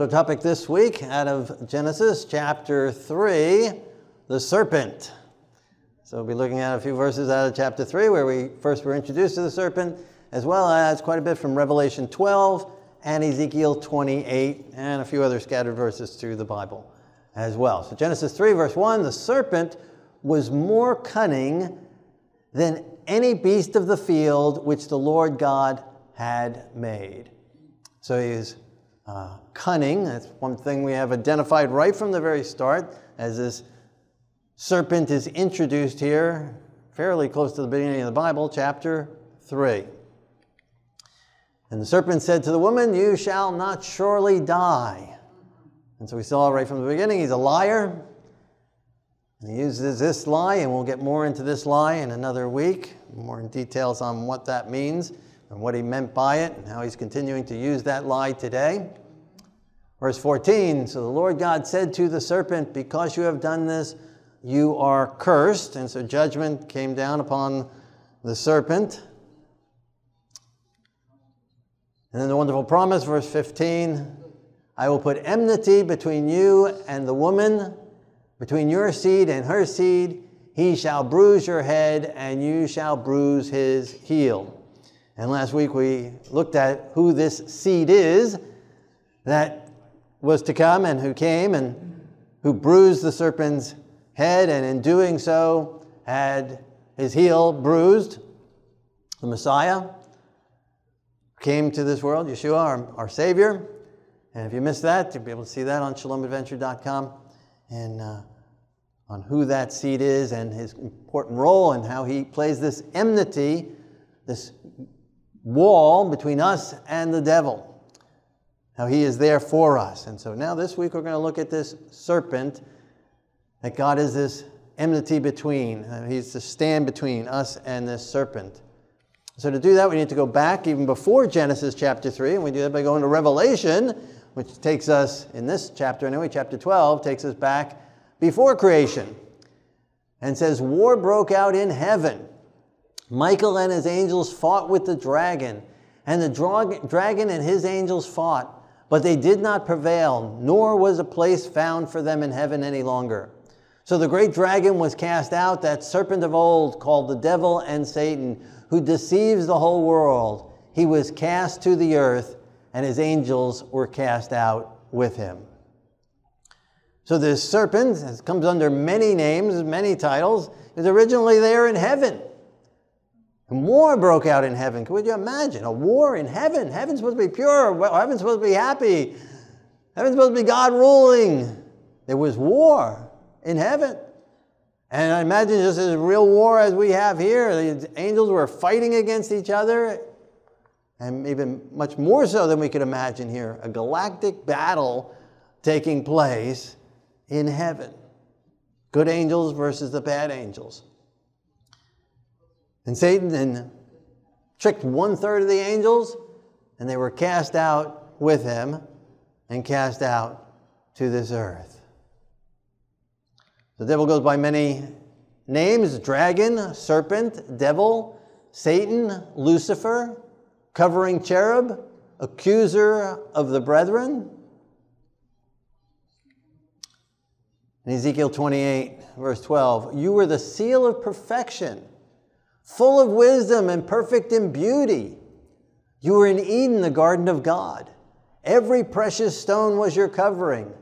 So, topic this week out of Genesis chapter 3, the serpent. So, we'll be looking at a few verses out of chapter 3 where we first were introduced to the serpent, as well as quite a bit from Revelation 12 and Ezekiel 28, and a few other scattered verses through the Bible as well. So, Genesis 3, verse 1 the serpent was more cunning than any beast of the field which the Lord God had made. So, he's uh, cunning. That's one thing we have identified right from the very start as this serpent is introduced here, fairly close to the beginning of the Bible, chapter 3. And the serpent said to the woman, You shall not surely die. And so we saw right from the beginning, he's a liar. And he uses this lie, and we'll get more into this lie in another week, more in details on what that means and what he meant by it, and how he's continuing to use that lie today. Verse 14 So the Lord God said to the serpent, Because you have done this, you are cursed. And so judgment came down upon the serpent. And then the wonderful promise, verse 15 I will put enmity between you and the woman, between your seed and her seed. He shall bruise your head, and you shall bruise his heel. And last week we looked at who this seed is that was to come and who came and who bruised the serpent's head, and in doing so had his heel bruised. The Messiah came to this world, Yeshua, our, our Savior. And if you missed that, you'll be able to see that on shalomadventure.com and uh, on who that seed is and his important role and how he plays this enmity, this wall between us and the devil how he is there for us. And so now this week we're going to look at this serpent, that God is this enmity between. Uh, he's the stand between us and this serpent. So to do that, we need to go back even before Genesis chapter 3, and we do that by going to Revelation, which takes us, in this chapter anyway, chapter 12, takes us back before creation. And says, War broke out in heaven. Michael and his angels fought with the dragon, and the dragon and his angels fought but they did not prevail, nor was a place found for them in heaven any longer. So the great dragon was cast out, that serpent of old called the devil and Satan, who deceives the whole world. He was cast to the earth, and his angels were cast out with him. So this serpent comes under many names, many titles, is originally there in heaven. War broke out in heaven. Could you imagine? A war in heaven. Heaven's supposed to be pure. Heaven's supposed to be happy. Heaven's supposed to be God ruling. There was war in heaven. And I imagine just as real war as we have here, the angels were fighting against each other, and even much more so than we could imagine here a galactic battle taking place in heaven. Good angels versus the bad angels. And Satan then tricked one third of the angels, and they were cast out with him and cast out to this earth. The devil goes by many names dragon, serpent, devil, Satan, Lucifer, covering cherub, accuser of the brethren. In Ezekiel 28, verse 12, you were the seal of perfection full of wisdom and perfect in beauty. You were in Eden, the garden of God. Every precious stone was your covering.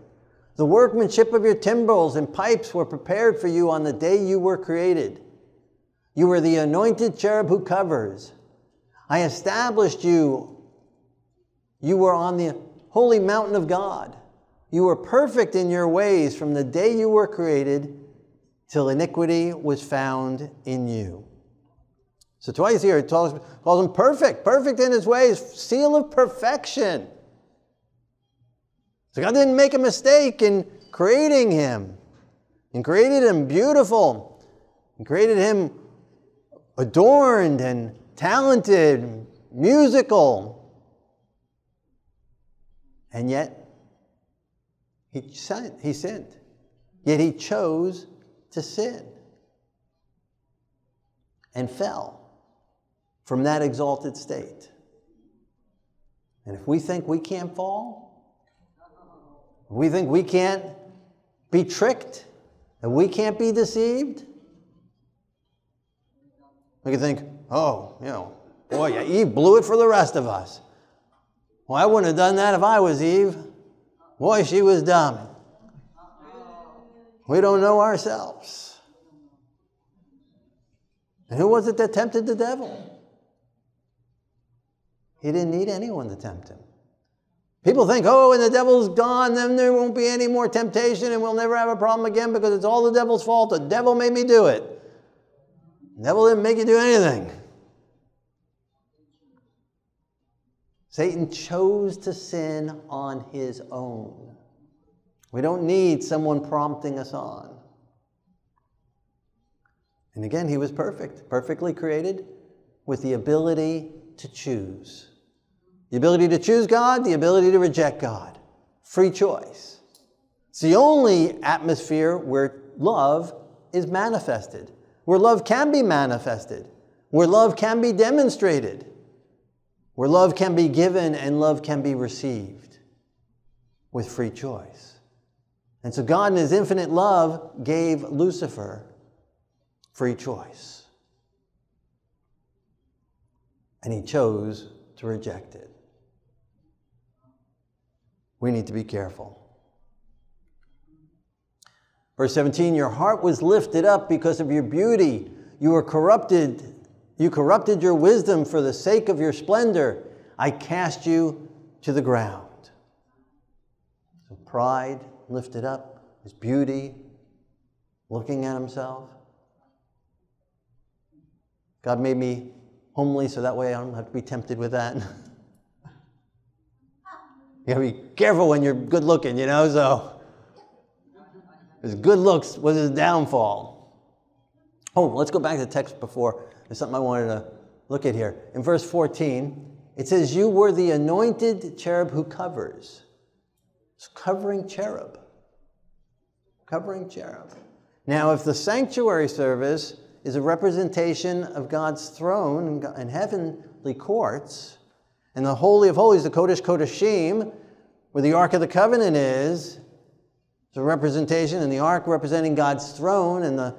The workmanship of your timbrels and pipes were prepared for you on the day you were created. You were the anointed cherub who covers. I established you. You were on the holy mountain of God. You were perfect in your ways from the day you were created till iniquity was found in you. So twice here he calls, calls him perfect, perfect in his ways, seal of perfection. So God didn't make a mistake in creating him, and created him beautiful, and created him adorned and talented, musical. And yet, he sinned. He sinned. Yet he chose to sin and fell from that exalted state. And if we think we can't fall, We think we can't be tricked, that we can't be deceived. We can think, oh, you know, boy, Eve blew it for the rest of us. Well, I wouldn't have done that if I was Eve. Boy, she was dumb. We don't know ourselves. And who was it that tempted the devil? He didn't need anyone to tempt him. People think, oh, when the devil's gone, then there won't be any more temptation and we'll never have a problem again because it's all the devil's fault. The devil made me do it. The devil didn't make you do anything. Satan chose to sin on his own. We don't need someone prompting us on. And again, he was perfect, perfectly created with the ability to choose. The ability to choose God, the ability to reject God. Free choice. It's the only atmosphere where love is manifested, where love can be manifested, where love can be demonstrated, where love can be given and love can be received with free choice. And so God, in His infinite love, gave Lucifer free choice. And he chose to reject it. We need to be careful. Verse 17 Your heart was lifted up because of your beauty. You were corrupted. You corrupted your wisdom for the sake of your splendor. I cast you to the ground. So pride lifted up, his beauty, looking at himself. God made me homely so that way I don't have to be tempted with that. you gotta be careful when you're good looking, you know, so his good looks was his downfall. Oh, let's go back to the text before. There's something I wanted to look at here. In verse 14, it says, You were the anointed cherub who covers. It's covering cherub covering cherub. Now, if the sanctuary service is a representation of God's throne and heavenly courts, and the Holy of Holies, the Kodesh Kodeshim, where the Ark of the Covenant is, it's a representation, and the Ark representing God's throne, and the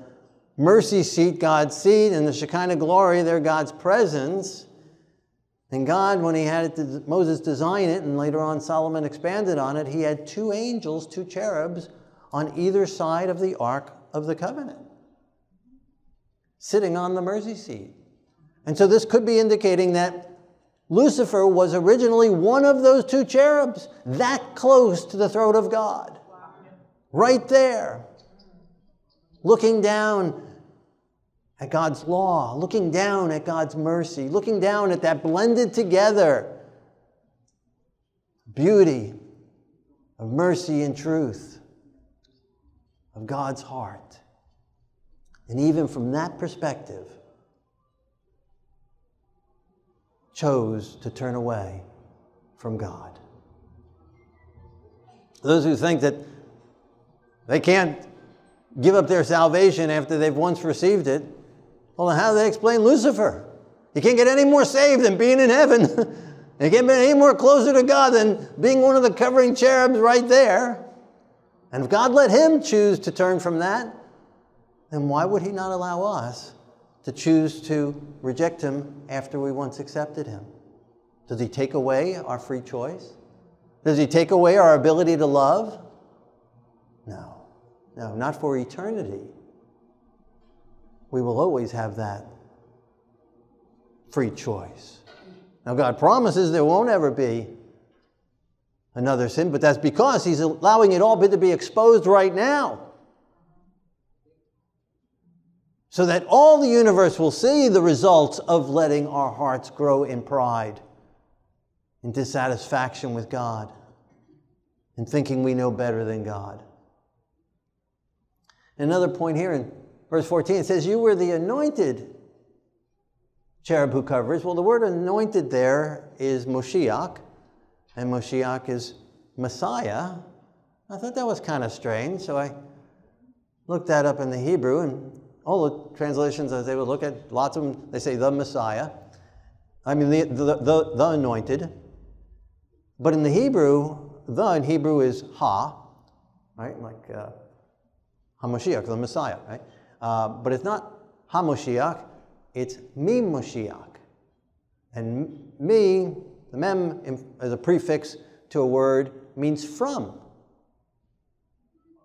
mercy seat, God's seat, and the Shekinah glory, they're God's presence. And God, when he had it, Moses design it, and later on Solomon expanded on it, he had two angels, two cherubs, on either side of the Ark of the Covenant, sitting on the mercy seat. And so this could be indicating that Lucifer was originally one of those two cherubs, that close to the throat of God. Right there, looking down at God's law, looking down at God's mercy, looking down at that blended together beauty of mercy and truth of God's heart. And even from that perspective, chose to turn away from God. Those who think that they can't give up their salvation after they've once received it, well, how do they explain Lucifer? You can't get any more saved than being in heaven. you can't be any more closer to God than being one of the covering cherubs right there. And if God let him choose to turn from that, then why would he not allow us to choose to reject him after we once accepted him? Does he take away our free choice? Does he take away our ability to love? No. No, not for eternity. We will always have that free choice. Now, God promises there won't ever be another sin, but that's because he's allowing it all to be exposed right now. So that all the universe will see the results of letting our hearts grow in pride, in dissatisfaction with God, in thinking we know better than God. Another point here in verse 14 it says, You were the anointed cherub who covers. Well, the word anointed there is Moshiach and Moshiach is Messiah. I thought that was kind of strange, so I looked that up in the Hebrew, and all the translations as they would look at, lots of them, they say the Messiah. I mean, the, the, the, the anointed. But in the Hebrew, the in Hebrew is ha, right? Like uh, the Messiah, right? Uh, but it's not Hamashiach, it's Moshiach. And me, the mem as a prefix to a word, means from.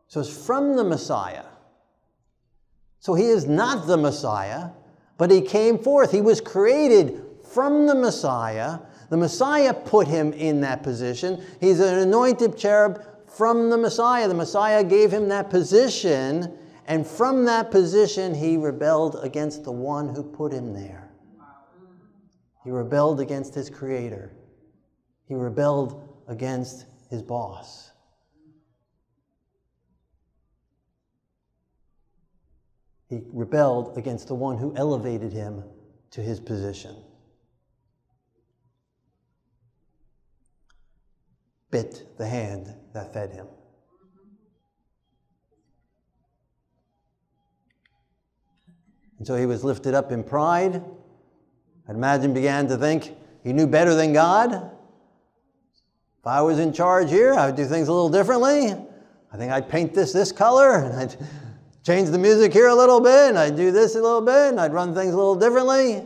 So it's from the Messiah. So he is not the Messiah, but he came forth. He was created from the Messiah. The Messiah put him in that position. He's an anointed cherub from the Messiah. The Messiah gave him that position, and from that position, he rebelled against the one who put him there. He rebelled against his creator. He rebelled against his boss. He rebelled against the one who elevated him to his position. Bit the hand that fed him. And so he was lifted up in pride. I'd imagine began to think he knew better than God. If I was in charge here, I would do things a little differently. I think I'd paint this this color, and I'd change the music here a little bit, and I'd do this a little bit, and I'd run things a little differently.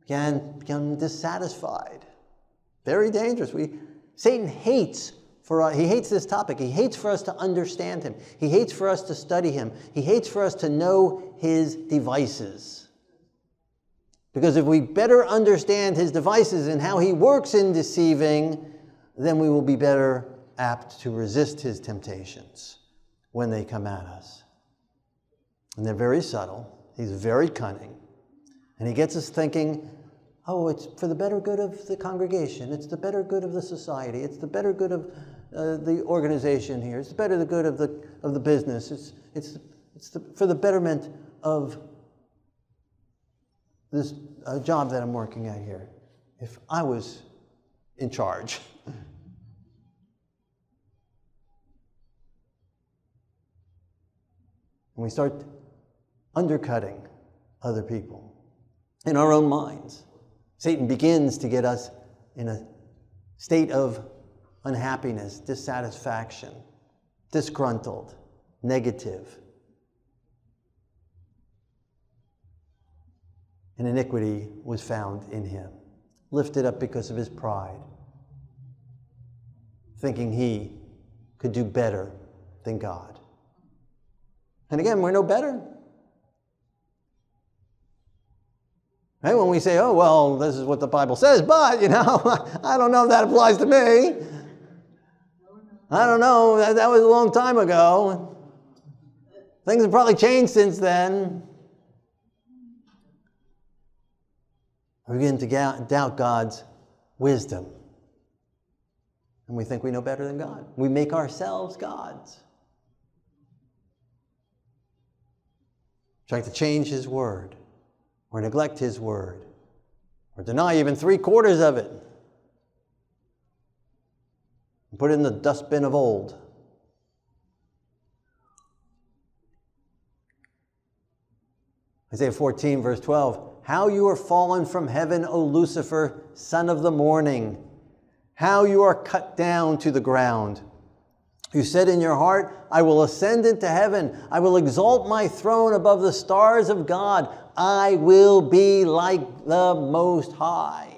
Began become dissatisfied. Very dangerous. We Satan hates for us, he hates this topic. He hates for us to understand him. He hates for us to study him. He hates for us to know his devices. Because if we better understand his devices and how he works in deceiving, then we will be better apt to resist his temptations when they come at us. And they're very subtle, he's very cunning, and he gets us thinking, oh, it's for the better good of the congregation, it's the better good of the society, it's the better good of uh, the organization here, it's the better the good of the, of the business, it's, it's, it's the, for the betterment of this uh, job that I'm working at here. If I was in charge, And we start undercutting other people in our own minds. Satan begins to get us in a state of unhappiness, dissatisfaction, disgruntled, negative. And iniquity was found in him, lifted up because of his pride, thinking he could do better than God. And again, we're no better. Right? When we say, oh, well, this is what the Bible says, but, you know, I don't know if that applies to me. I don't know. That, that was a long time ago. Things have probably changed since then. We begin to doubt God's wisdom. And we think we know better than God. We make ourselves gods. Trying to change His word, or neglect His word, or deny even three quarters of it, and put it in the dustbin of old. Isaiah 14, verse 12. How you are fallen from heaven, O Lucifer, son of the morning. How you are cut down to the ground. You said in your heart, I will ascend into heaven. I will exalt my throne above the stars of God. I will be like the Most High.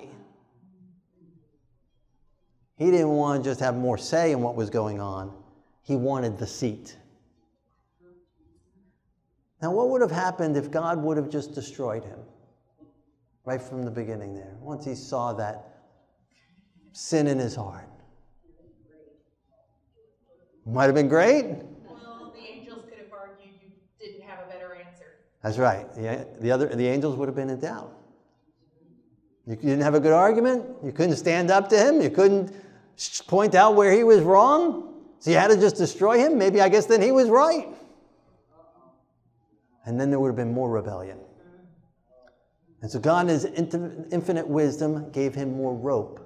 He didn't want to just have more say in what was going on, he wanted the seat. Now, what would have happened if God would have just destroyed him right from the beginning there, once he saw that sin in his heart? Might have been great. Well, the angels could have argued you didn't have a better answer. That's right. The, the, other, the angels would have been in doubt. You didn't have a good argument. You couldn't stand up to him. You couldn't point out where he was wrong. So you had to just destroy him. Maybe I guess then he was right. And then there would have been more rebellion. And so God, in his infinite wisdom, gave him more rope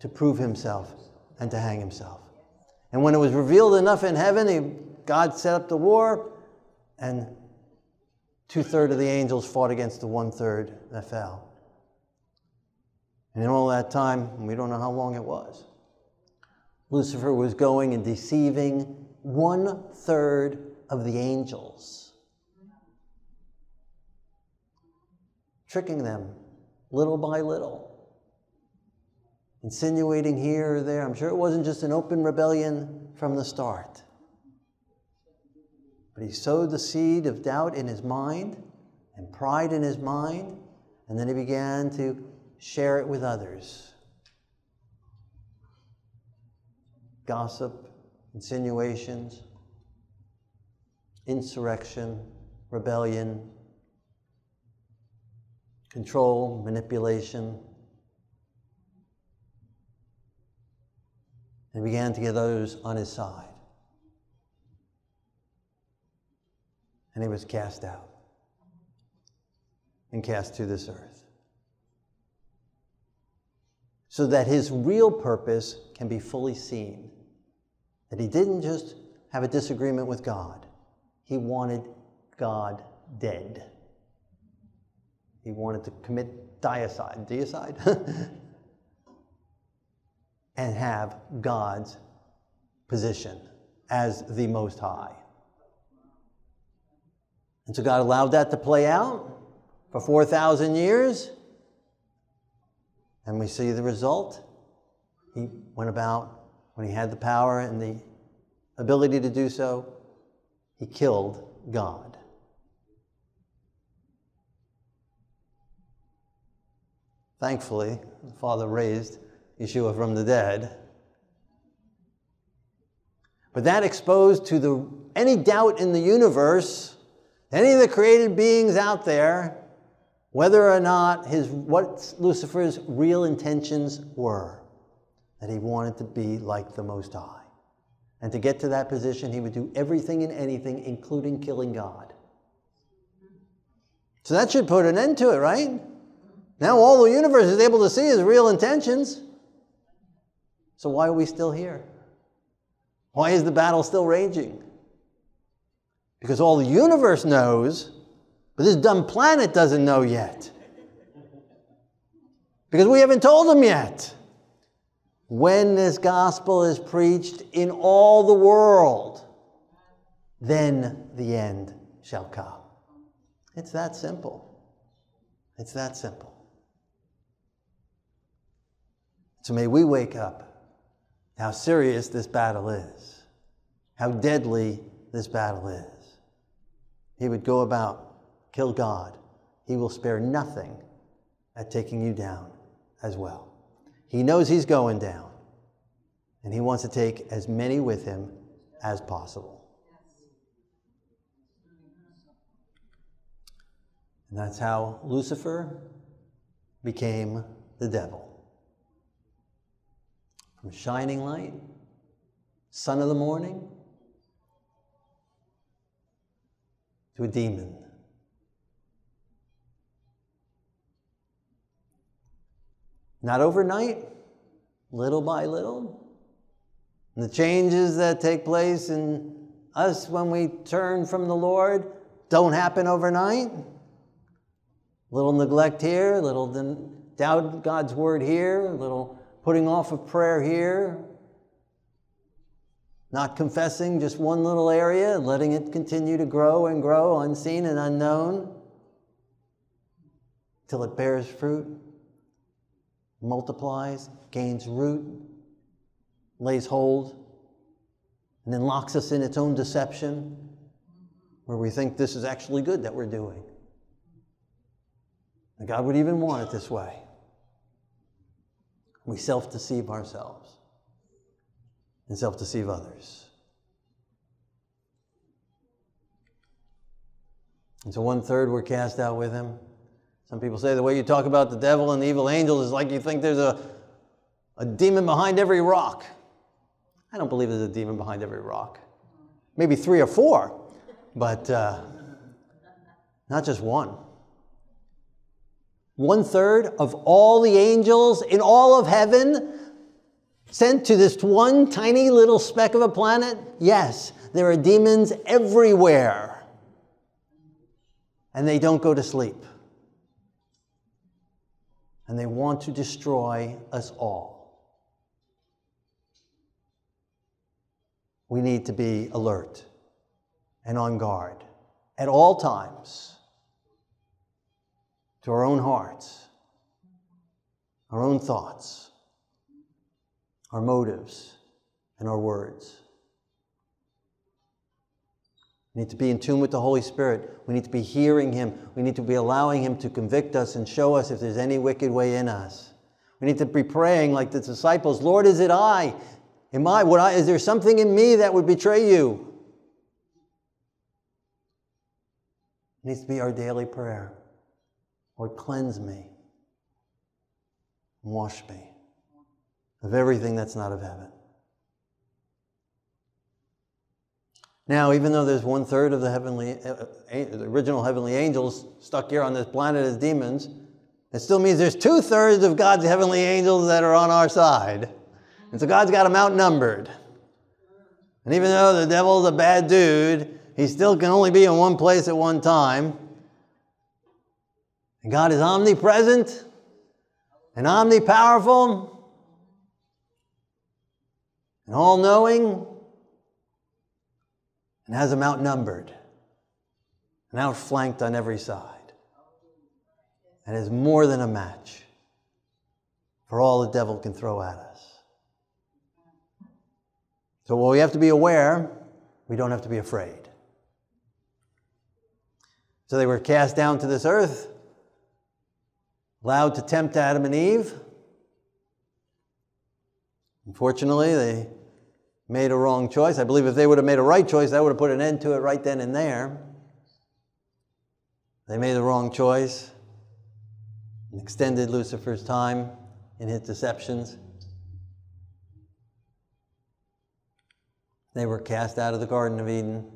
to prove himself and to hang himself. And when it was revealed enough in heaven, he, God set up the war, and two thirds of the angels fought against the one third that fell. And in all that time, we don't know how long it was, Lucifer was going and deceiving one third of the angels, tricking them little by little, insinuating here or there. I'm sure it wasn't just an open rebellion from the start. But he sowed the seed of doubt in his mind and pride in his mind, and then he began to share it with others. Gossip, insinuations, insurrection, rebellion, control, manipulation. And began to get others on his side. And he was cast out and cast to this earth. So that his real purpose can be fully seen. That he didn't just have a disagreement with God, he wanted God dead. He wanted to commit deicide, deicide? and have God's position as the Most High. And so God allowed that to play out for 4,000 years. And we see the result. He went about, when he had the power and the ability to do so, he killed God. Thankfully, the Father raised Yeshua from the dead. But that exposed to the, any doubt in the universe, any of the created beings out there, whether or not his, what Lucifer's real intentions were, that he wanted to be like the Most High. And to get to that position, he would do everything and anything, including killing God. So that should put an end to it, right? Now all the universe is able to see his real intentions. So why are we still here? Why is the battle still raging? Because all the universe knows, but this dumb planet doesn't know yet. Because we haven't told them yet. When this gospel is preached in all the world, then the end shall come. It's that simple. It's that simple. So may we wake up how serious this battle is, how deadly this battle is. He would go about, kill God. He will spare nothing at taking you down as well. He knows he's going down, and he wants to take as many with him as possible. And that's how Lucifer became the devil from shining light, son of the morning, to a demon. Not overnight, little by little. And the changes that take place in us when we turn from the Lord don't happen overnight. Little neglect here, a little doubt God's word here, a little putting off of prayer here, not confessing just one little area, letting it continue to grow and grow, unseen and unknown, till it bears fruit, multiplies, gains root, lays hold, and then locks us in its own deception, where we think this is actually good that we're doing. And God would even want it this way. We self deceive ourselves and self deceive others. And so one third were cast out with him. Some people say the way you talk about the devil and the evil angels is like you think there's a, a demon behind every rock. I don't believe there's a demon behind every rock. Maybe three or four, but uh, not just one. One third of all the angels in all of heaven sent to this one tiny little speck of a planet? Yes, there are demons everywhere. And they don't go to sleep. And they want to destroy us all. we need to be alert and on guard at all times to our own hearts, our own thoughts, our motives, and our words. We need to be in tune with the Holy Spirit. We need to be hearing Him. We need to be allowing Him to convict us and show us if there's any wicked way in us. We need to be praying like the disciples Lord, is it I? Am I, would I, is there something in me that would betray you? It needs to be our daily prayer. Lord, cleanse me, wash me of everything that's not of heaven. Now, even though there's one third of the heavenly, uh, the original heavenly angels stuck here on this planet as demons, it still means there's two thirds of God's heavenly angels that are on our side. And so God's got them outnumbered. And even though the devil's a bad dude, he still can only be in one place at one time. And God is omnipresent and omnipowerful and all knowing and has them outnumbered and outflanked on every side and is more than a match for all the devil can throw at us. So while we have to be aware, we don't have to be afraid. So they were cast down to this earth, allowed to tempt Adam and Eve. Unfortunately, they made a wrong choice. I believe if they would have made a right choice, that would have put an end to it right then and there. They made the wrong choice and extended Lucifer's time in his deceptions. They were cast out of the Garden of Eden.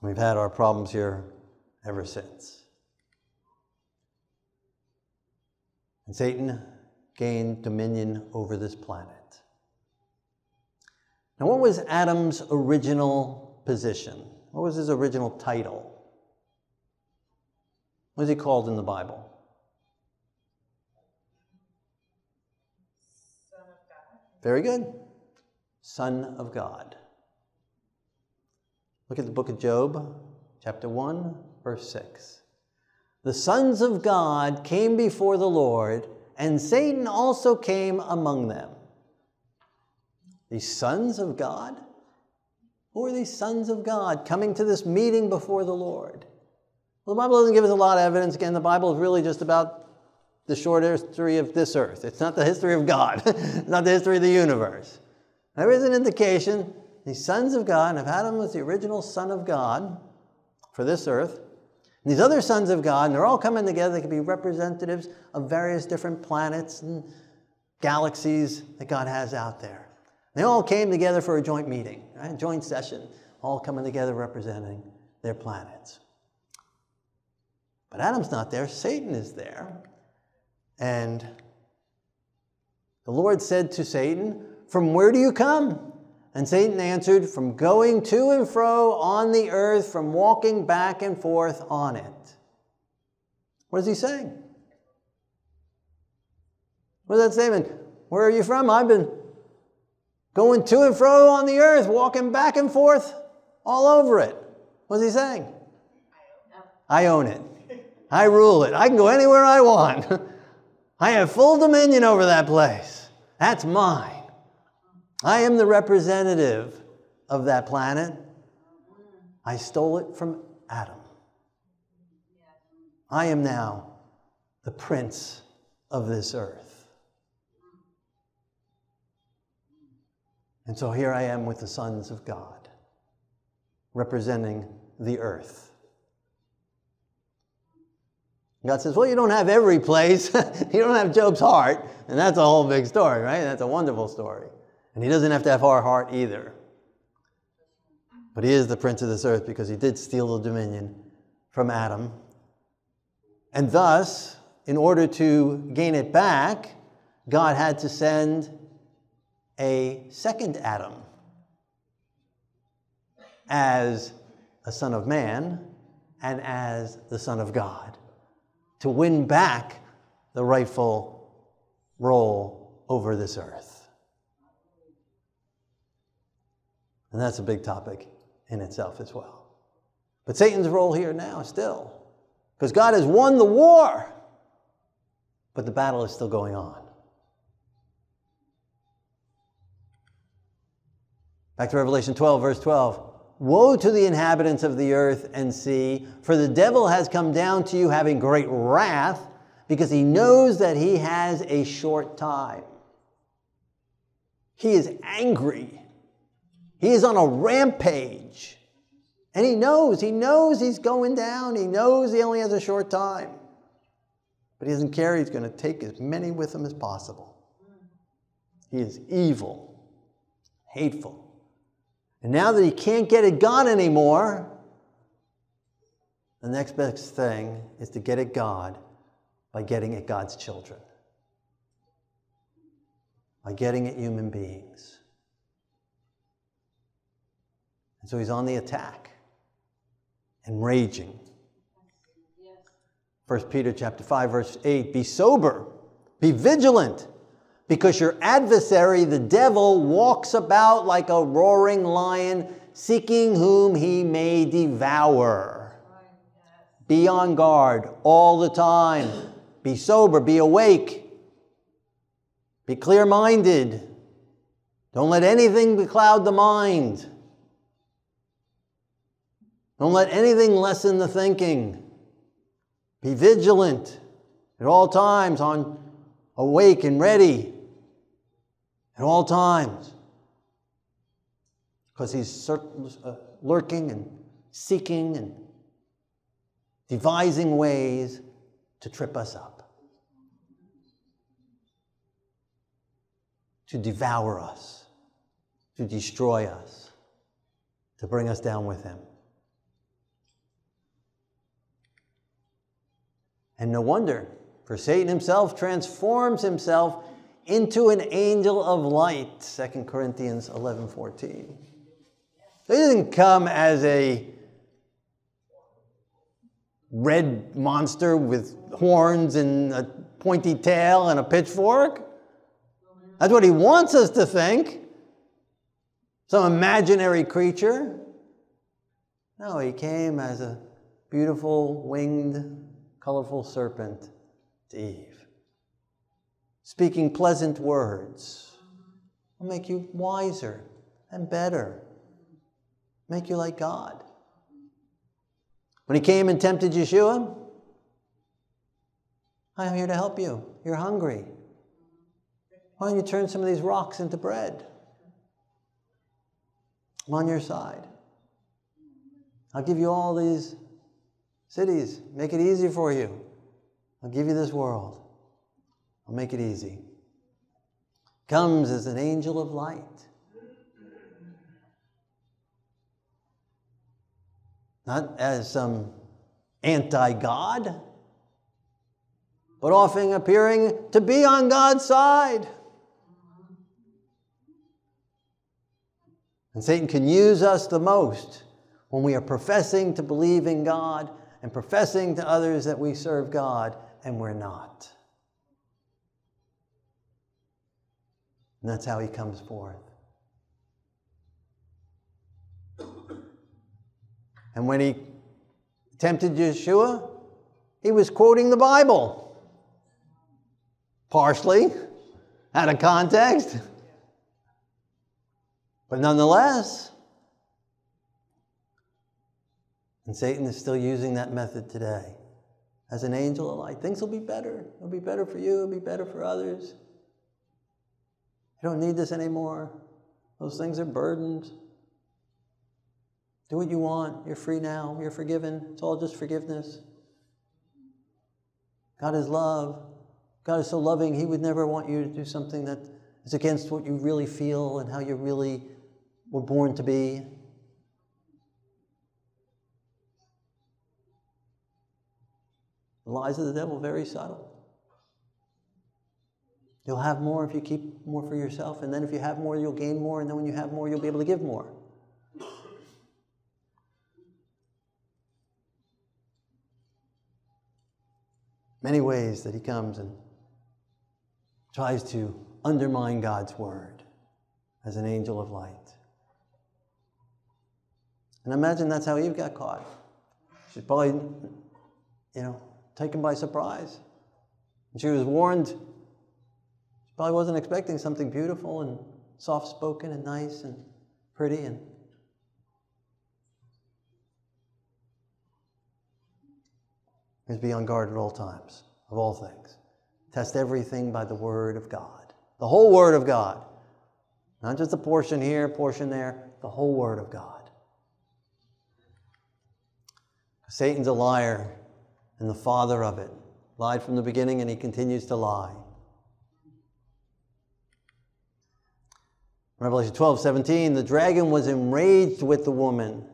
We've had our problems here ever since. And Satan gained dominion over this planet. Now, what was Adam's original position? What was his original title? What is he called in the Bible? Very good. Son of God. Look at the book of Job, chapter 1, verse 6. The sons of God came before the Lord, and Satan also came among them. These sons of God? Who are these sons of God coming to this meeting before the Lord? Well, the Bible doesn't give us a lot of evidence. Again, the Bible is really just about the short history of this earth. It's not the history of God, it's not the history of the universe. There is an indication these sons of God, and if Adam was the original son of God for this earth, these other sons of God, and they're all coming together, they could be representatives of various different planets and galaxies that God has out there. They all came together for a joint meeting, right? a joint session, all coming together representing their planets. But Adam's not there, Satan is there. And the Lord said to Satan, From where do you come? And Satan answered, From going to and fro on the earth, from walking back and forth on it. What is he saying? What is that statement? Where are you from? I've been going to and fro on the earth, walking back and forth all over it. What's he saying? I own it. I rule it. I can go anywhere I want. I have full dominion over that place. That's mine. I am the representative of that planet. I stole it from Adam. I am now the prince of this earth. And so here I am with the sons of God, representing the earth. God says, Well, you don't have every place. you don't have Job's heart. And that's a whole big story, right? That's a wonderful story. And he doesn't have to have our heart either. But he is the prince of this earth because he did steal the dominion from Adam. And thus, in order to gain it back, God had to send a second Adam as a son of man and as the son of God to win back the rightful role over this earth. And that's a big topic in itself as well. But Satan's role here now, still, because God has won the war, but the battle is still going on. Back to Revelation 12, verse 12. Woe to the inhabitants of the earth and sea, for the devil has come down to you having great wrath, because he knows that he has a short time. He is angry. He is on a rampage. And he knows, he knows he's going down. He knows he only has a short time. But he doesn't care. He's going to take as many with him as possible. He is evil, hateful. And now that he can't get at God anymore, the next best thing is to get at God by getting at God's children, by getting at human beings. And so he's on the attack and raging. 1 Peter chapter 5 verse 8 be sober be vigilant because your adversary the devil walks about like a roaring lion seeking whom he may devour. Be on guard all the time. Be sober be awake be clear-minded. Don't let anything becloud the mind don't let anything lessen the thinking. Be vigilant at all times, on awake and ready at all times. Because he's uh, lurking and seeking and devising ways to trip us up, to devour us, to destroy us, to bring us down with him. And no wonder, for Satan himself transforms himself into an angel of light, 2 Corinthians 11 14. He didn't come as a red monster with horns and a pointy tail and a pitchfork. That's what he wants us to think. Some imaginary creature. No, he came as a beautiful winged colorful serpent to Eve. Speaking pleasant words will make you wiser and better, make you like God. When he came and tempted Yeshua, I'm here to help you. You're hungry. Why don't you turn some of these rocks into bread? I'm on your side. I'll give you all these cities. Make it easy for you. I'll give you this world. I'll make it easy. Comes as an angel of light. Not as some anti God, but often appearing to be on God's side. And Satan can use us the most when we are professing to believe in God and professing to others that we serve God, and we're not. And that's how he comes forth. And when he tempted Yeshua, he was quoting the Bible. Partially, out of context. But nonetheless, And Satan is still using that method today. As an angel of light, things will be better. It'll be better for you, it'll be better for others. You don't need this anymore. Those things are burdens. Do what you want. You're free now. You're forgiven. It's all just forgiveness. God is love. God is so loving, He would never want you to do something that is against what you really feel and how you really were born to be. Lies of the devil very subtle. You'll have more if you keep more for yourself, and then if you have more, you'll gain more, and then when you have more, you'll be able to give more. Many ways that he comes and tries to undermine God's word as an angel of light. And imagine that's how Eve got caught. She's probably, you know, taken by surprise. And she was warned. She probably wasn't expecting something beautiful and soft spoken and nice and pretty and is be on guard at all times, of all things. Test everything by the Word of God. The whole Word of God. Not just a portion here, portion there, the whole Word of God. Satan's a liar and the father of it. Lied from the beginning and he continues to lie. Revelation 12, 17, the dragon was enraged with the woman,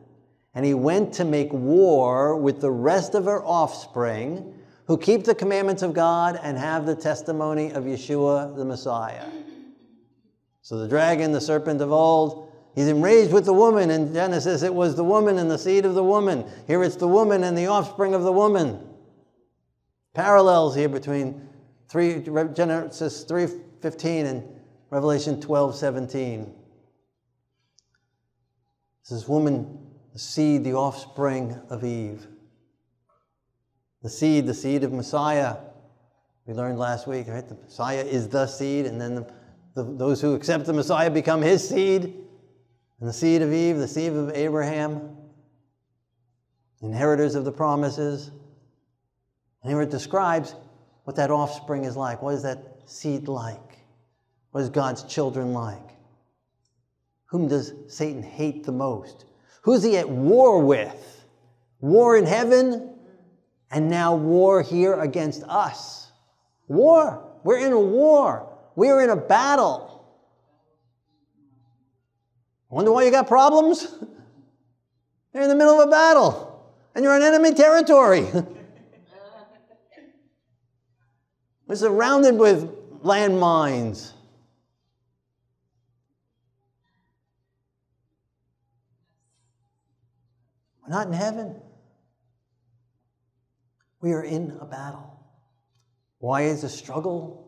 and he went to make war with the rest of her offspring who keep the commandments of God and have the testimony of Yeshua the Messiah. So the dragon, the serpent of old, he's enraged with the woman. In Genesis, it was the woman and the seed of the woman. Here it's the woman and the offspring of the woman. Parallels here between 3, Genesis 3.15 and Revelation 12.17. This is woman, the seed, the offspring of Eve. The seed, the seed of Messiah. We learned last week, right? The Messiah is the seed, and then the, the, those who accept the Messiah become his seed. And the seed of Eve, the seed of Abraham, inheritors of the promises. And here it describes what that offspring is like. What is that seed like? What is God's children like? Whom does Satan hate the most? Who's he at war with? War in heaven and now war here against us. War. We're in a war. We're in a battle. Wonder why you got problems? You're in the middle of a battle and you're in enemy territory. We're surrounded with landmines. We're not in heaven. We are in a battle. Why is a struggle?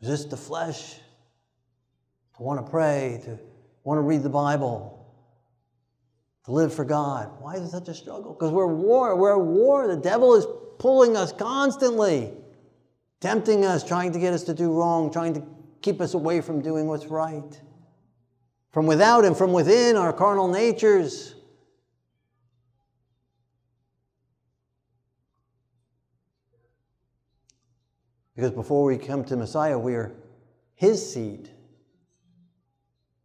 Resist the flesh, to want to pray, to want to read the Bible, to live for God. Why is it such a struggle? Because we're war. We're at war. The devil is pulling us constantly, tempting us, trying to get us to do wrong, trying to keep us away from doing what's right. From without and from within, our carnal natures Because before we come to Messiah, we are His seed.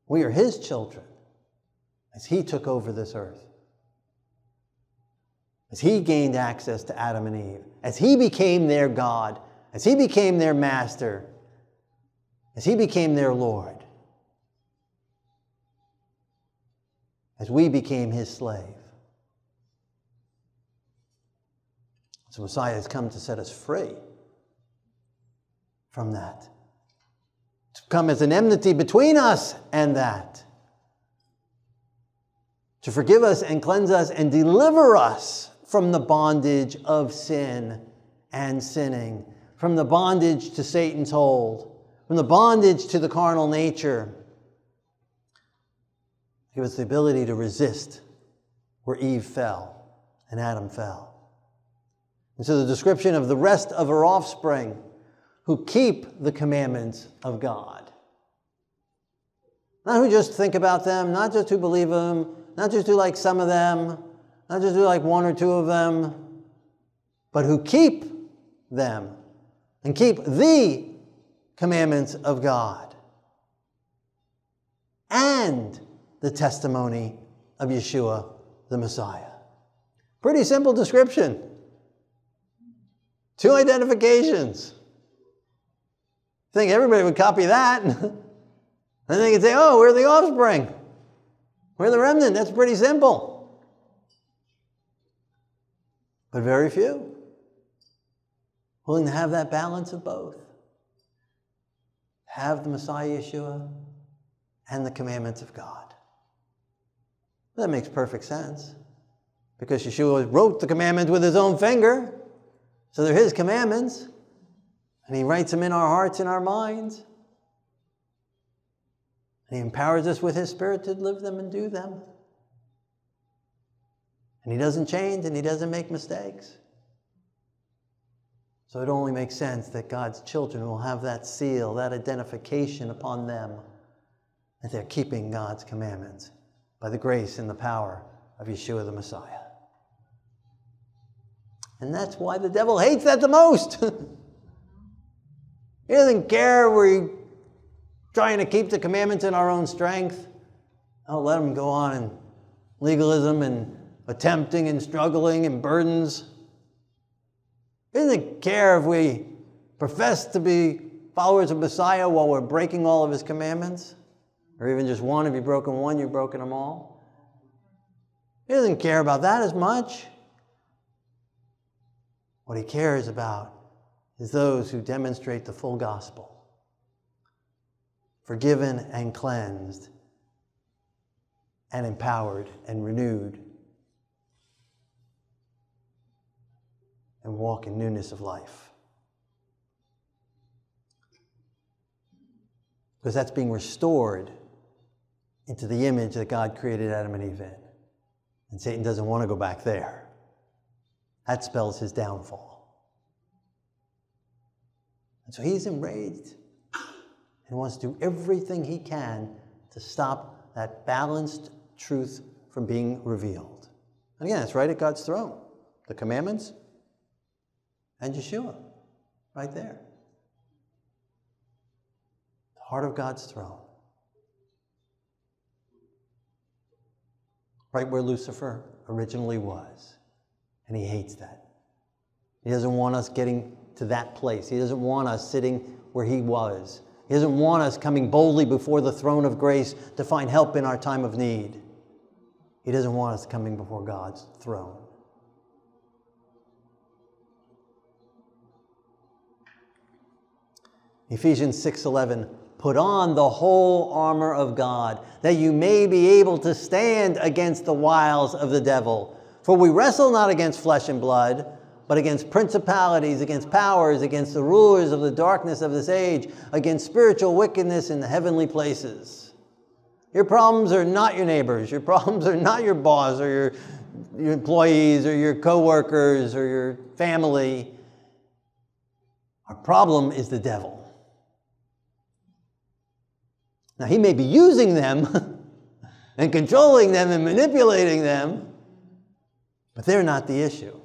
We are His children as He took over this earth. As He gained access to Adam and Eve. As He became their God. As He became their master. As He became their Lord. As we became His slave. So Messiah has come to set us free from that. To come as an enmity between us and that. To forgive us and cleanse us and deliver us from the bondage of sin and sinning, from the bondage to Satan's hold, from the bondage to the carnal nature. Give us the ability to resist where Eve fell and Adam fell. And so the description of the rest of her offspring who keep the commandments of God. Not who just think about them, not just who believe them, not just who like some of them, not just do like one or two of them, but who keep them and keep the commandments of God and the testimony of Yeshua the Messiah. Pretty simple description. Two identifications I think everybody would copy that. and they could say, oh, we're the offspring. We're the remnant. That's pretty simple. But very few willing to have that balance of both. Have the Messiah Yeshua and the commandments of God. That makes perfect sense because Yeshua wrote the commandments with his own finger, so they're his commandments. And He writes them in our hearts and our minds. And He empowers us with His Spirit to live them and do them. And he doesn't change and he doesn't make mistakes. So it only makes sense that God's children will have that seal, that identification upon them, that they're keeping God's commandments by the grace and the power of Yeshua the Messiah. And that's why the devil hates that the most. he doesn't care we're trying to keep the commandments in our own strength. I'll let him go on in legalism and attempting and struggling and burdens. He doesn't care if we profess to be followers of Messiah while we're breaking all of his commandments, or even just one. If you've broken one, you've broken them all. He doesn't care about that as much. What he cares about is those who demonstrate the full gospel, forgiven and cleansed, and empowered and renewed, and walk in newness of life. Because that's being restored into the image that God created Adam and Eve in. And Satan doesn't want to go back there. That spells his downfall. And so he's enraged and wants to do everything he can to stop that balanced truth from being revealed. And again, it's right at God's throne. The commandments and Yeshua, right there. The heart of God's throne. right where Lucifer originally was. And he hates that. He doesn't want us getting to that place. He doesn't want us sitting where he was. He doesn't want us coming boldly before the throne of grace to find help in our time of need. He doesn't want us coming before God's throne. Ephesians 6:11 Put on the whole armor of God, that you may be able to stand against the wiles of the devil. For we wrestle not against flesh and blood, but against principalities, against powers, against the rulers of the darkness of this age, against spiritual wickedness in the heavenly places. Your problems are not your neighbors. Your problems are not your boss or your, your employees or your coworkers or your family. Our problem is the devil. Now, he may be using them and controlling them and manipulating them, but they're not the issue.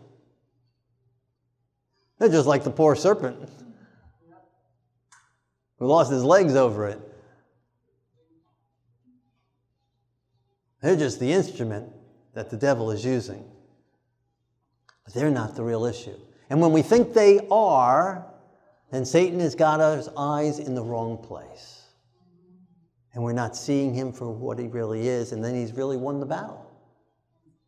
They're just like the poor serpent who lost his legs over it. They're just the instrument that the devil is using. But they're not the real issue. And when we think they are, then Satan has got his eyes in the wrong place and we're not seeing him for what he really is, and then he's really won the battle.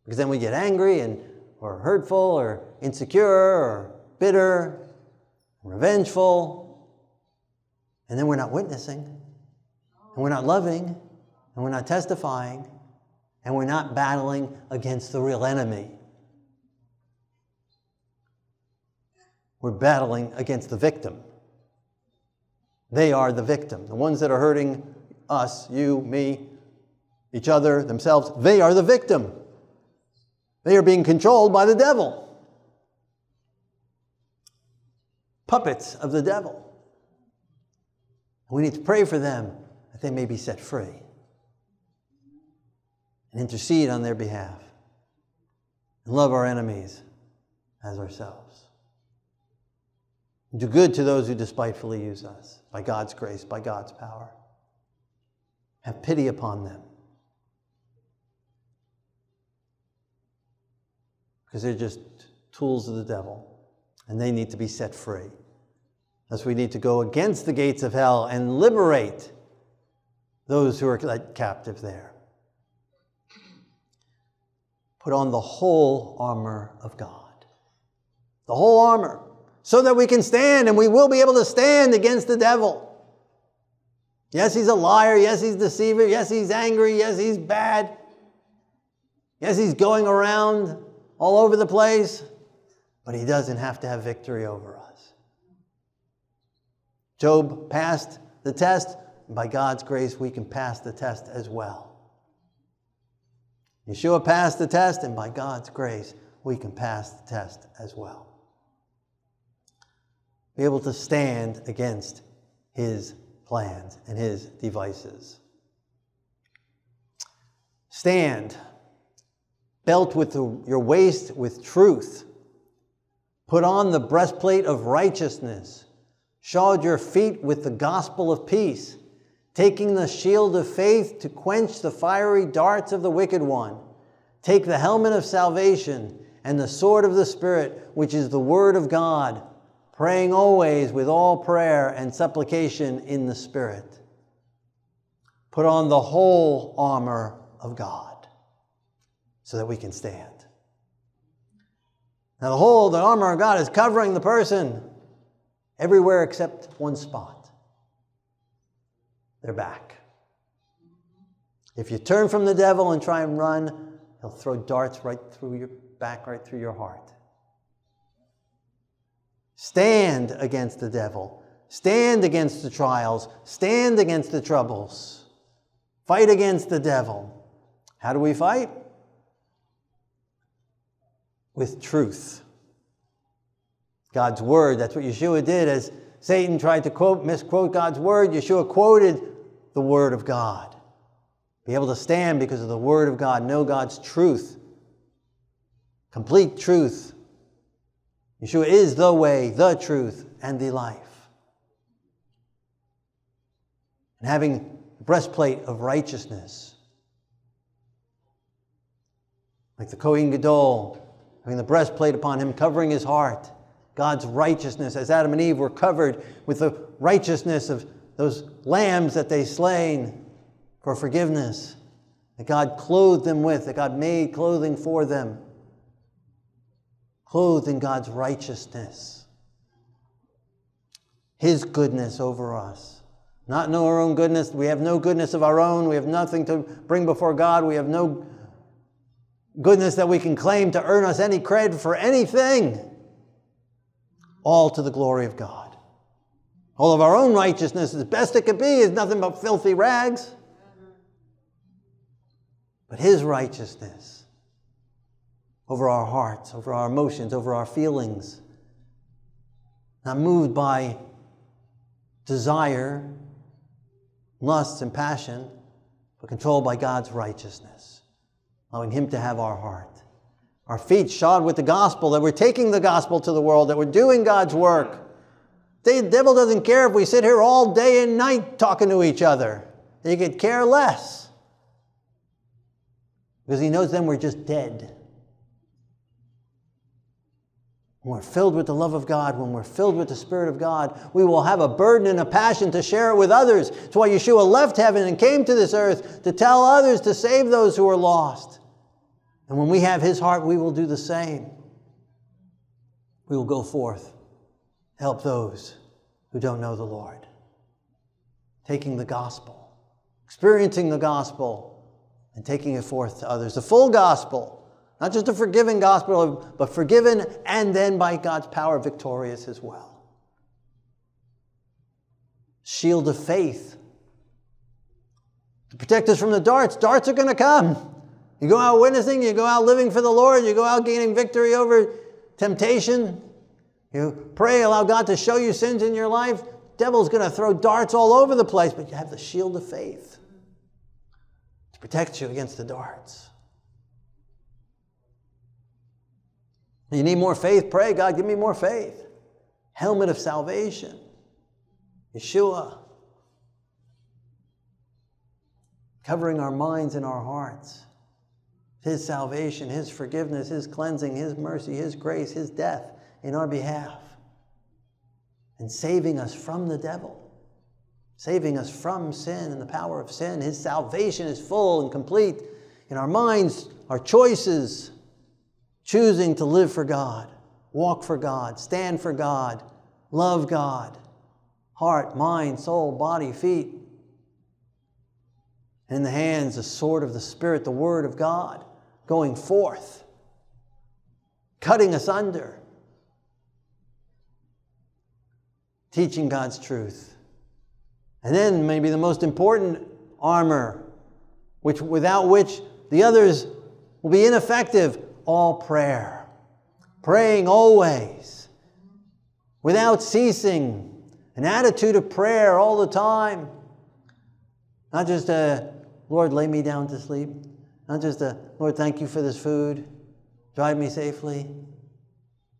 Because then we get angry and or hurtful or insecure or bitter, revengeful, and then we're not witnessing, and we're not loving, and we're not testifying, and we're not battling against the real enemy. We're battling against the victim. They are the victim. The ones that are hurting us, you, me, each other, themselves, they are the victim. They are being controlled by the devil. Puppets of the devil. We need to pray for them that they may be set free and intercede on their behalf and love our enemies as ourselves. Do good to those who despitefully use us by God's grace, by God's power. Have pity upon them. Because they're just tools of the devil, and they need to be set free. Thus, we need to go against the gates of hell and liberate those who are captive there. Put on the whole armor of God. The whole armor, so that we can stand and we will be able to stand against the devil. Yes, he's a liar. Yes, he's deceiver. Yes, he's angry. Yes, he's bad. Yes, he's going around all over the place, but he doesn't have to have victory over us. Job passed the test. By God's grace, we can pass the test as well. Yeshua passed the test, and by God's grace, we can pass the test as well. Be able to stand against his plans and his devices. Stand, belt with the, your waist with truth. Put on the breastplate of righteousness. Shod your feet with the gospel of peace, taking the shield of faith to quench the fiery darts of the wicked one. Take the helmet of salvation and the sword of the Spirit, which is the word of God, praying always with all prayer and supplication in the Spirit. Put on the whole armor of God so that we can stand. Now, the whole, the armor of God is covering the person everywhere except one spot their back. If you turn from the devil and try and run, he'll throw darts right through your back, right through your heart. Stand against the devil. Stand against the trials. Stand against the troubles. Fight against the devil. How do we fight? With truth. God's word. That's what Yeshua did as Satan tried to quote, misquote God's word. Yeshua quoted the word of God. Be able to stand because of the word of God, know God's truth, complete truth. Yeshua is the way, the truth, and the life. And having the breastplate of righteousness like the Kohen Gadol, having the breastplate upon him, covering his heart. God's righteousness, as Adam and Eve were covered with the righteousness of those lambs that they slain for forgiveness, that God clothed them with, that God made clothing for them, clothed in God's righteousness, His goodness over us. Not know our own goodness. We have no goodness of our own. We have nothing to bring before God. We have no goodness that we can claim to earn us any credit for anything. All to the glory of God. All of our own righteousness, as best it could be, is nothing but filthy rags. But His righteousness over our hearts, over our emotions, over our feelings, not moved by desire, lusts, and passion, but controlled by God's righteousness allowing Him to have our heart. Our feet shod with the gospel, that we're taking the gospel to the world, that we're doing God's work. The devil doesn't care if we sit here all day and night talking to each other. He could care less. Because he knows then we're just dead. When we're filled with the love of God, when we're filled with the Spirit of God, we will have a burden and a passion to share it with others. That's why Yeshua left heaven and came to this earth to tell others to save those who are lost. And when we have His heart, we will do the same. We will go forth, help those who don't know the Lord. Taking the gospel, experiencing the gospel, and taking it forth to others. The full gospel, not just a forgiven gospel, but forgiven and then by God's power victorious as well. Shield of faith to protect us from the darts. Darts are going to come. You go out witnessing, you go out living for the Lord, you go out gaining victory over temptation. You pray, allow God to show you sins in your life. Devil's going to throw darts all over the place, but you have the shield of faith to protect you against the darts. You need more faith? Pray, God, give me more faith. Helmet of salvation. Yeshua. Covering our minds and our hearts. His salvation, His forgiveness, His cleansing, His mercy, His grace, His death in our behalf, and saving us from the devil, saving us from sin and the power of sin. His salvation is full and complete in our minds, our choices, choosing to live for God, walk for God, stand for God, love God, heart, mind, soul, body, feet. In the hands, the sword of the Spirit, the Word of God going forth, cutting us under, teaching God's truth. And then maybe the most important armor, which without which the others will be ineffective. All prayer. Praying always. Without ceasing. An attitude of prayer all the time. Not just a, Lord, lay me down to sleep. Not just a, Lord, thank you for this food. Drive me safely.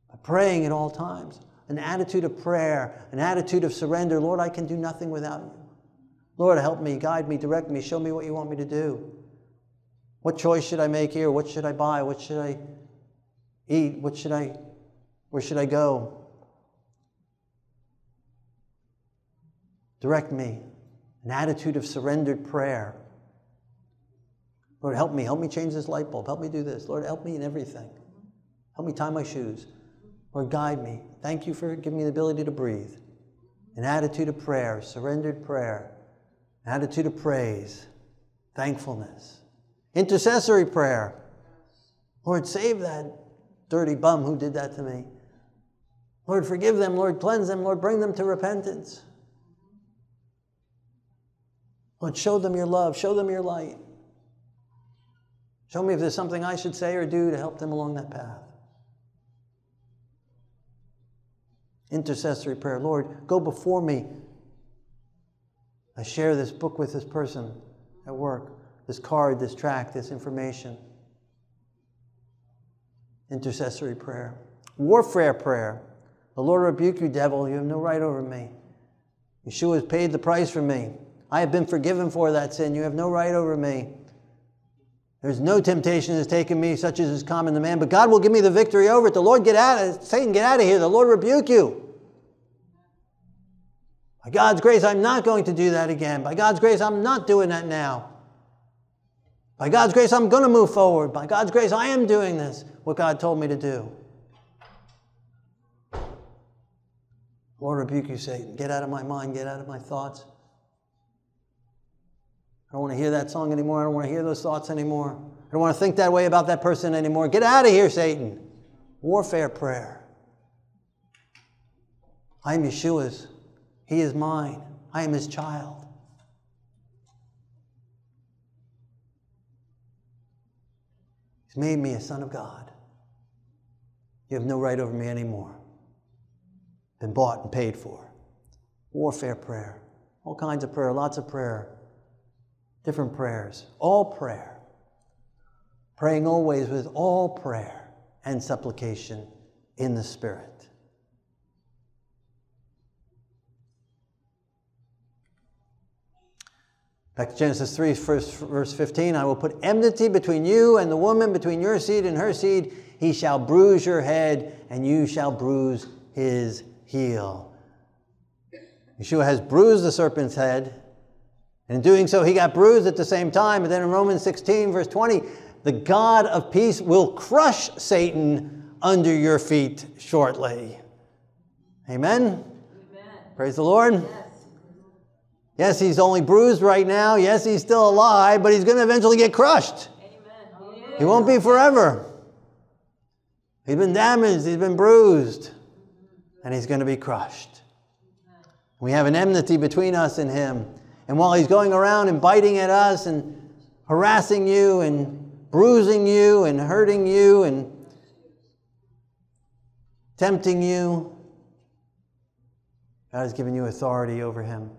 But praying at all times. An attitude of prayer, an attitude of surrender. Lord, I can do nothing without you. Lord, help me, guide me, direct me, show me what you want me to do. What choice should I make here? What should I buy? What should I eat? What should I, where should I go? Direct me. An attitude of surrendered prayer. Lord, help me. Help me change this light bulb. Help me do this. Lord, help me in everything. Help me tie my shoes. Lord, guide me. Thank you for giving me the ability to breathe. An attitude of prayer, surrendered prayer an attitude of praise, thankfulness, intercessory prayer. Lord, save that dirty bum who did that to me. Lord, forgive them. Lord, cleanse them. Lord, bring them to repentance. Lord, show them your love. Show them your light. Show me if there's something I should say or do to help them along that path. Intercessory prayer. Lord, go before me I share this book with this person at work, this card, this track, this information. Intercessory prayer. Warfare prayer. The Lord rebuke you, devil. You have no right over me. Yeshua has paid the price for me. I have been forgiven for that sin. You have no right over me. There's no temptation has taken me, such as is common to man, but God will give me the victory over it. The Lord get out of Satan, get out of here. The Lord rebuke you. By God's grace, I'm not going to do that again. By God's grace, I'm not doing that now. By God's grace, I'm going to move forward. By God's grace, I am doing this, what God told me to do. Lord, rebuke you, Satan. Get out of my mind, get out of my thoughts. I don't want to hear that song anymore. I don't want to hear those thoughts anymore. I don't want to think that way about that person anymore. Get out of here, Satan. Warfare prayer. I'm Yeshua's. He is mine. I am his child. He's made me a son of God. You have no right over me anymore. Been bought and paid for. Warfare prayer. All kinds of prayer, lots of prayer. Different prayers. All prayer. Praying always with all prayer and supplication in the Spirit. Back to Genesis 3, first, verse 15. I will put enmity between you and the woman, between your seed and her seed. He shall bruise your head, and you shall bruise his heel. Yeshua has bruised the serpent's head. And in doing so, he got bruised at the same time. But then in Romans 16, verse 20, the God of peace will crush Satan under your feet shortly. Amen? Amen. Praise the Lord. Yes. Yes, he's only bruised right now. Yes, he's still alive, but he's going to eventually get crushed. Amen. He won't be forever. He's been damaged, he's been bruised, and he's going to be crushed. We have an enmity between us and him. And while he's going around and biting at us and harassing you and bruising you and hurting you and tempting you, God has given you authority over him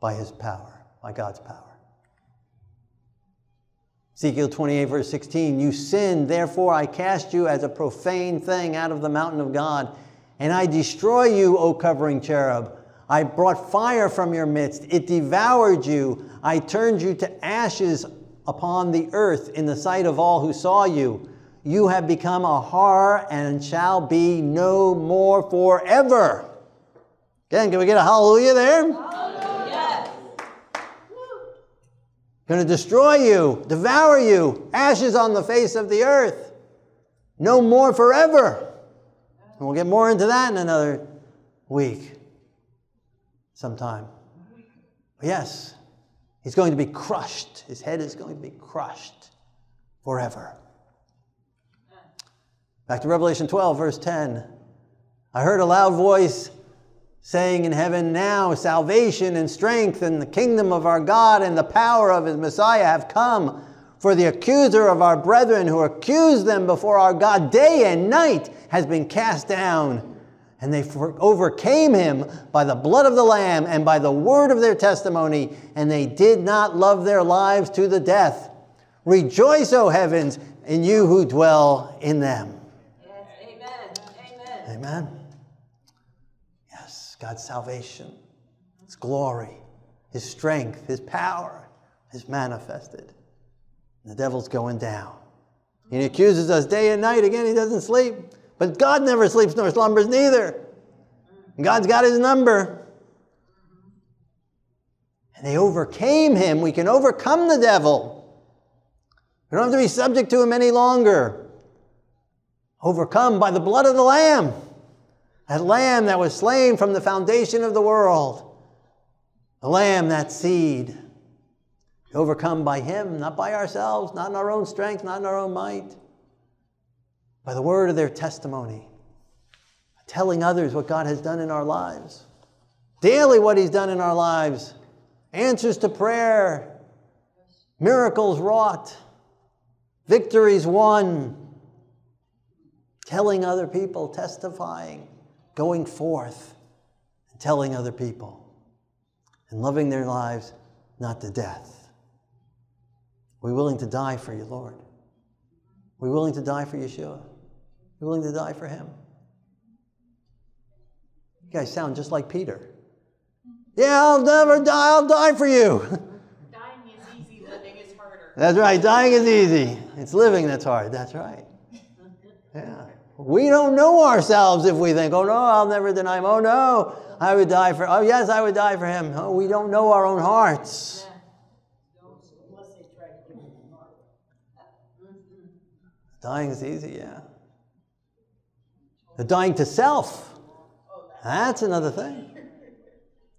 by his power, by God's power. Ezekiel 28, verse 16, You sinned, therefore I cast you as a profane thing out of the mountain of God, and I destroy you, O covering cherub. I brought fire from your midst, it devoured you. I turned you to ashes upon the earth in the sight of all who saw you. You have become a horror and shall be no more forever. Again, can we get a hallelujah there? Going to destroy you, devour you, ashes on the face of the earth. No more forever. And we'll get more into that in another week, sometime. But yes, he's going to be crushed. His head is going to be crushed forever. Back to Revelation 12, verse 10. I heard a loud voice saying in heaven, Now salvation and strength and the kingdom of our God and the power of his Messiah have come. For the accuser of our brethren who accused them before our God day and night has been cast down. And they overcame him by the blood of the Lamb and by the word of their testimony, and they did not love their lives to the death. Rejoice, O heavens, in you who dwell in them. Yes, amen. Amen. Amen. God's salvation, His glory, His strength, His power is manifested. The devil's going down. He accuses us day and night. Again, he doesn't sleep. But God never sleeps nor slumbers neither. God's got his number. And they overcame him. We can overcome the devil. We don't have to be subject to him any longer. Overcome by the blood of the Lamb. That Lamb that was slain from the foundation of the world. The Lamb, that seed overcome by Him, not by ourselves, not in our own strength, not in our own might, by the word of their testimony, telling others what God has done in our lives, daily what He's done in our lives, answers to prayer, miracles wrought, victories won, telling other people, testifying, going forth, and telling other people, and loving their lives not to death. We're willing to die for you, Lord. We're willing to die for Yeshua. We're willing to die for him. You guys sound just like Peter. Yeah, I'll never die. I'll die for you. Dying is easy, living is harder. That's right. Dying is easy. It's living that's hard. That's right. Yeah. We don't know ourselves if we think, oh no, I'll never deny him. Oh no, I would die for, oh yes, I would die for him. Oh, we don't know our own hearts. Dying is easy, yeah. The dying to self. That's another thing.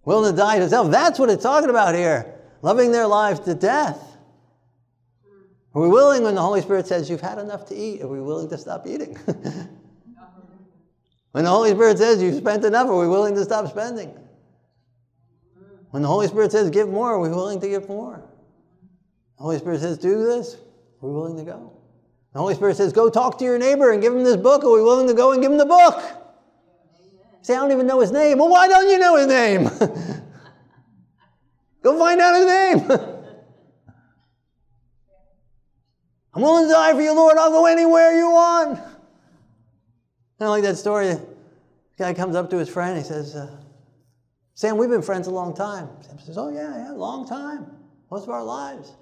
Willing to die to self. That's what it's talking about here. Loving their lives to death. Are we willing when the Holy Spirit says, You've had enough to eat? Are we willing to stop eating? when the Holy Spirit says, You've spent enough, are we willing to stop spending? When the Holy Spirit says, Give more, are we willing to give more? The Holy Spirit says, Do this, are we willing to go? The Holy Spirit says, Go talk to your neighbor and give him this book. Are we willing to go and give him the book? Say, I don't even know his name. Well, why don't you know his name? go find out his name. I'm willing to die for you, Lord. I'll go anywhere you want. Kind of like that story. The guy comes up to his friend. He says, uh, Sam, we've been friends a long time. Sam says, Oh, yeah, yeah, long time. Most of our lives.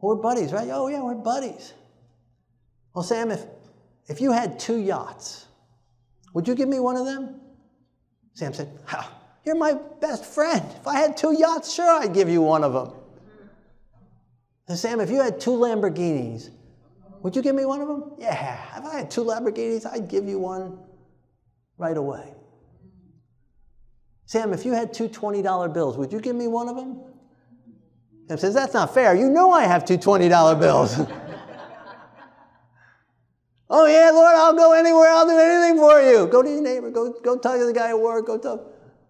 We're buddies, right? Oh, yeah, we're buddies. Well, Sam, if, if you had two yachts, would you give me one of them? Sam said, You're my best friend. If I had two yachts, sure, I'd give you one of them. And Sam, if you had two Lamborghinis, would you give me one of them? Yeah, if I had two Lamborghinis, I'd give you one right away. Sam, if you had two $20 bills, would you give me one of them? Sam says, That's not fair. You know I have two $20 bills. oh, yeah, Lord, I'll go anywhere. I'll do anything for you. Go to your neighbor. Go, go talk to the guy at work. Go, talk,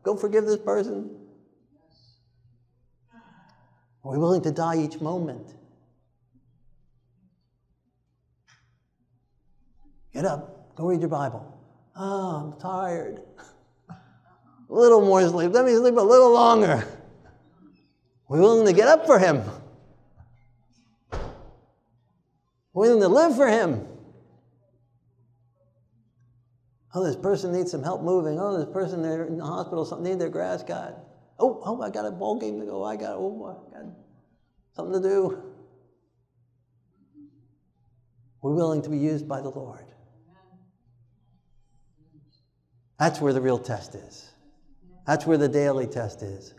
go forgive this person. Are we willing to die each moment? Get up. Go read your Bible. Oh, I'm tired. a little more sleep. Let me sleep a little longer. We're willing to get up for Him. We're willing to live for Him. Oh, this person needs some help moving. Oh, this person they're in the hospital, something need their grass cut. Oh, oh, I got a ball game to go. I got, oh, I got something to do. We're willing to be used by the Lord. That's where the real test is. That's where the daily test is.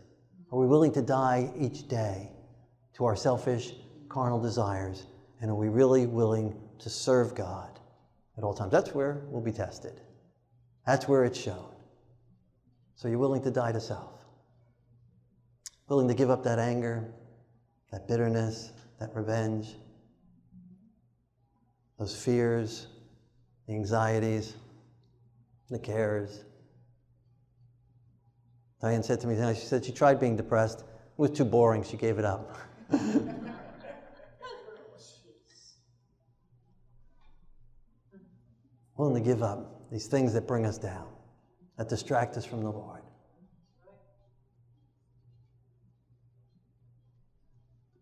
Are we willing to die each day to our selfish, carnal desires? And are we really willing to serve God at all times? That's where we'll be tested. That's where it's shown. So you're willing to die to self, willing to give up that anger, that bitterness, that revenge, those fears, the anxieties, the cares. Diane said to me, she said she tried being depressed. It was too boring. She gave it up. Willing to give up these things that bring us down, that distract us from the Lord.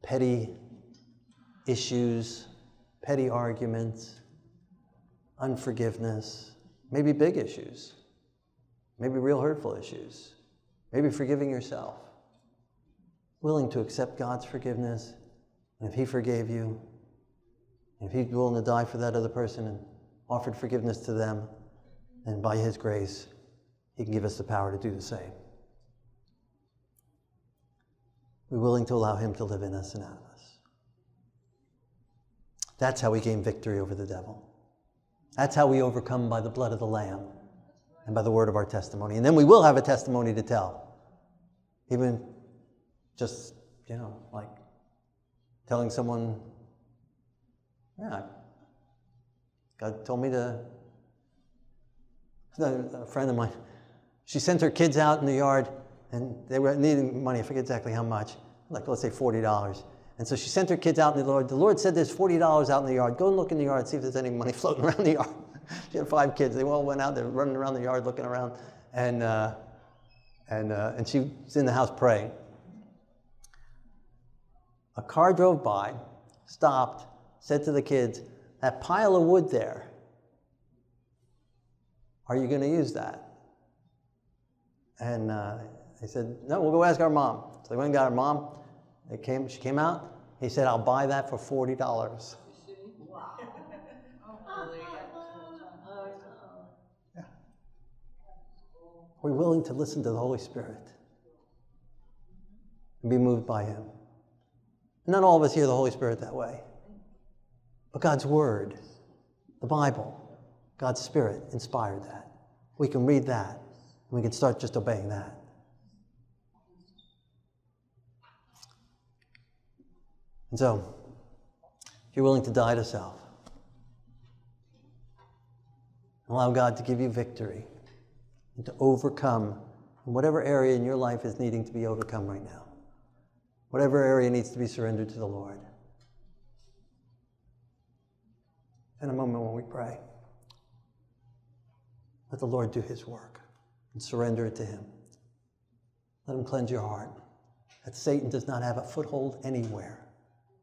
Petty issues, petty arguments, unforgiveness, maybe big issues, maybe real hurtful issues, maybe forgiving yourself. Willing to accept God's forgiveness, and if He forgave you, if He's willing to die for that other person and offered forgiveness to them, then by His grace, He can give us the power to do the same. We're willing to allow Him to live in us and out of us. That's how we gain victory over the devil. That's how we overcome by the blood of the Lamb and by the word of our testimony. And then we will have a testimony to tell. Even just, you know, like telling someone, yeah, God told me to. A friend of mine, she sent her kids out in the yard and they were needing money. I forget exactly how much, like let's say $40. And so she sent her kids out in the Lord. The Lord said there's $40 out in the yard. Go and look in the yard, see if there's any money floating around the yard. she had five kids. They all went out there running around the yard looking around. And, uh, and, uh, and she was in the house praying. A car drove by, stopped, said to the kids, That pile of wood there, are you going to use that? And uh, they said, No, we'll go ask our mom. So they went and got her mom. They came, she came out. He said, I'll buy that for $40. Yeah. We're willing to listen to the Holy Spirit and be moved by Him. Not all of us hear the Holy Spirit that way. But God's Word, the Bible, God's Spirit inspired that. We can read that, and we can start just obeying that. And so, if you're willing to die to self, allow God to give you victory and to overcome whatever area in your life is needing to be overcome right now, whatever area needs to be surrendered to the Lord. In a moment when we pray, let the Lord do His work and surrender it to Him. Let Him cleanse your heart. That Satan does not have a foothold anywhere.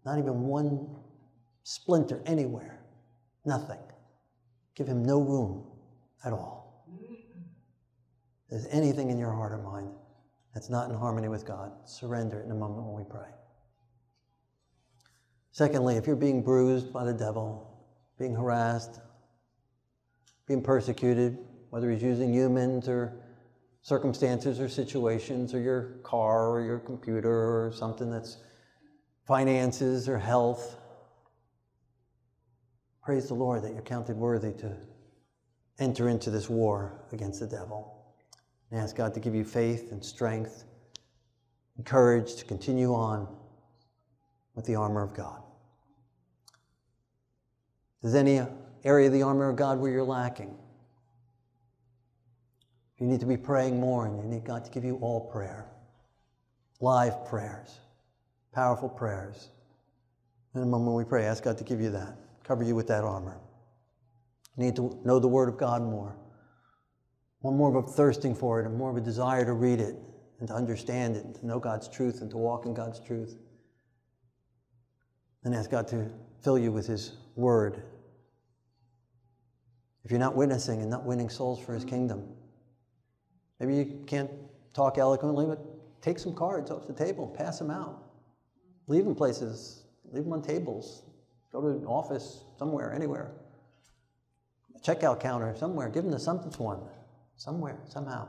Not even one splinter anywhere. Nothing. Give him no room at all. If there's anything in your heart or mind that's not in harmony with God, surrender it in a moment when we pray. Secondly, if you're being bruised by the devil, being harassed, being persecuted, whether he's using humans or circumstances or situations or your car or your computer or something that's finances or health. Praise the Lord that you're counted worthy to enter into this war against the devil. And ask God to give you faith and strength and courage to continue on with the armor of God. Is any area of the armor of God where you're lacking? You need to be praying more and you need God to give you all prayer, live prayers powerful prayers. In a moment we pray, ask God to give you that, cover you with that armor. You need to know the Word of God more. One more of a thirsting for it and more of a desire to read it and to understand it and to know God's truth and to walk in God's truth. And ask God to fill you with His Word. If you're not witnessing and not winning souls for His kingdom, maybe you can't talk eloquently, but take some cards off the table, pass them out. Leave them places, leave them on tables, go to an office somewhere, anywhere. A checkout counter somewhere, give them to someone, somewhere, somehow.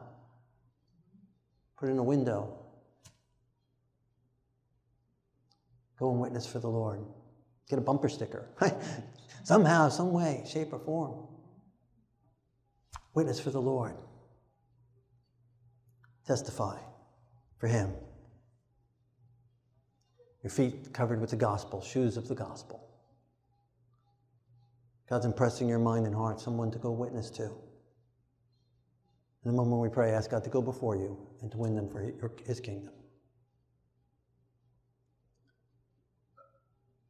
Put in a window. Go and witness for the Lord. Get a bumper sticker. Somehow, some way, shape, or form. Witness for the Lord. Testify for Him your feet covered with the gospel, shoes of the gospel. God's impressing your mind and heart, someone to go witness to. In the moment we pray, ask God to go before you and to win them for His kingdom.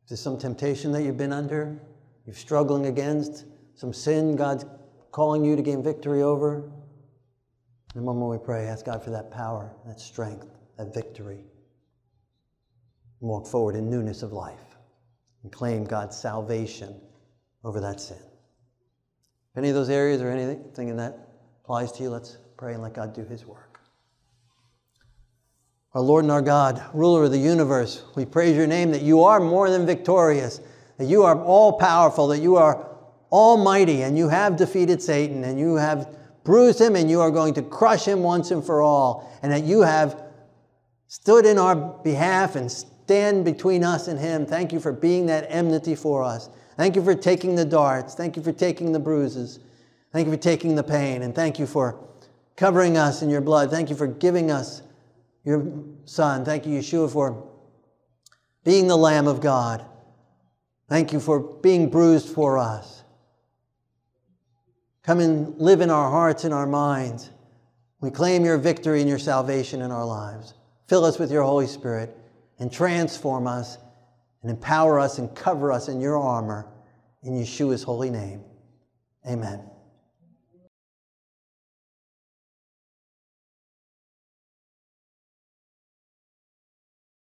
Is there some temptation that you've been under, you're struggling against, some sin God's calling you to gain victory over? In the moment we pray, ask God for that power, that strength, that victory. And walk forward in newness of life and claim God's salvation over that sin. If any of those areas or anything in that applies to you, let's pray and let God do His work. Our Lord and our God, ruler of the universe, we praise your name that you are more than victorious, that you are all powerful, that you are almighty, and you have defeated Satan, and you have bruised him, and you are going to crush him once and for all, and that you have stood in our behalf and stand between us and him. Thank you for being that enmity for us. Thank you for taking the darts. Thank you for taking the bruises. Thank you for taking the pain. And thank you for covering us in your blood. Thank you for giving us your Son. Thank you, Yeshua, for being the Lamb of God. Thank you for being bruised for us. Come and live in our hearts and our minds. We claim your victory and your salvation in our lives. Fill us with your Holy Spirit and transform us and empower us and cover us in your armor in Yeshua's holy name. Amen.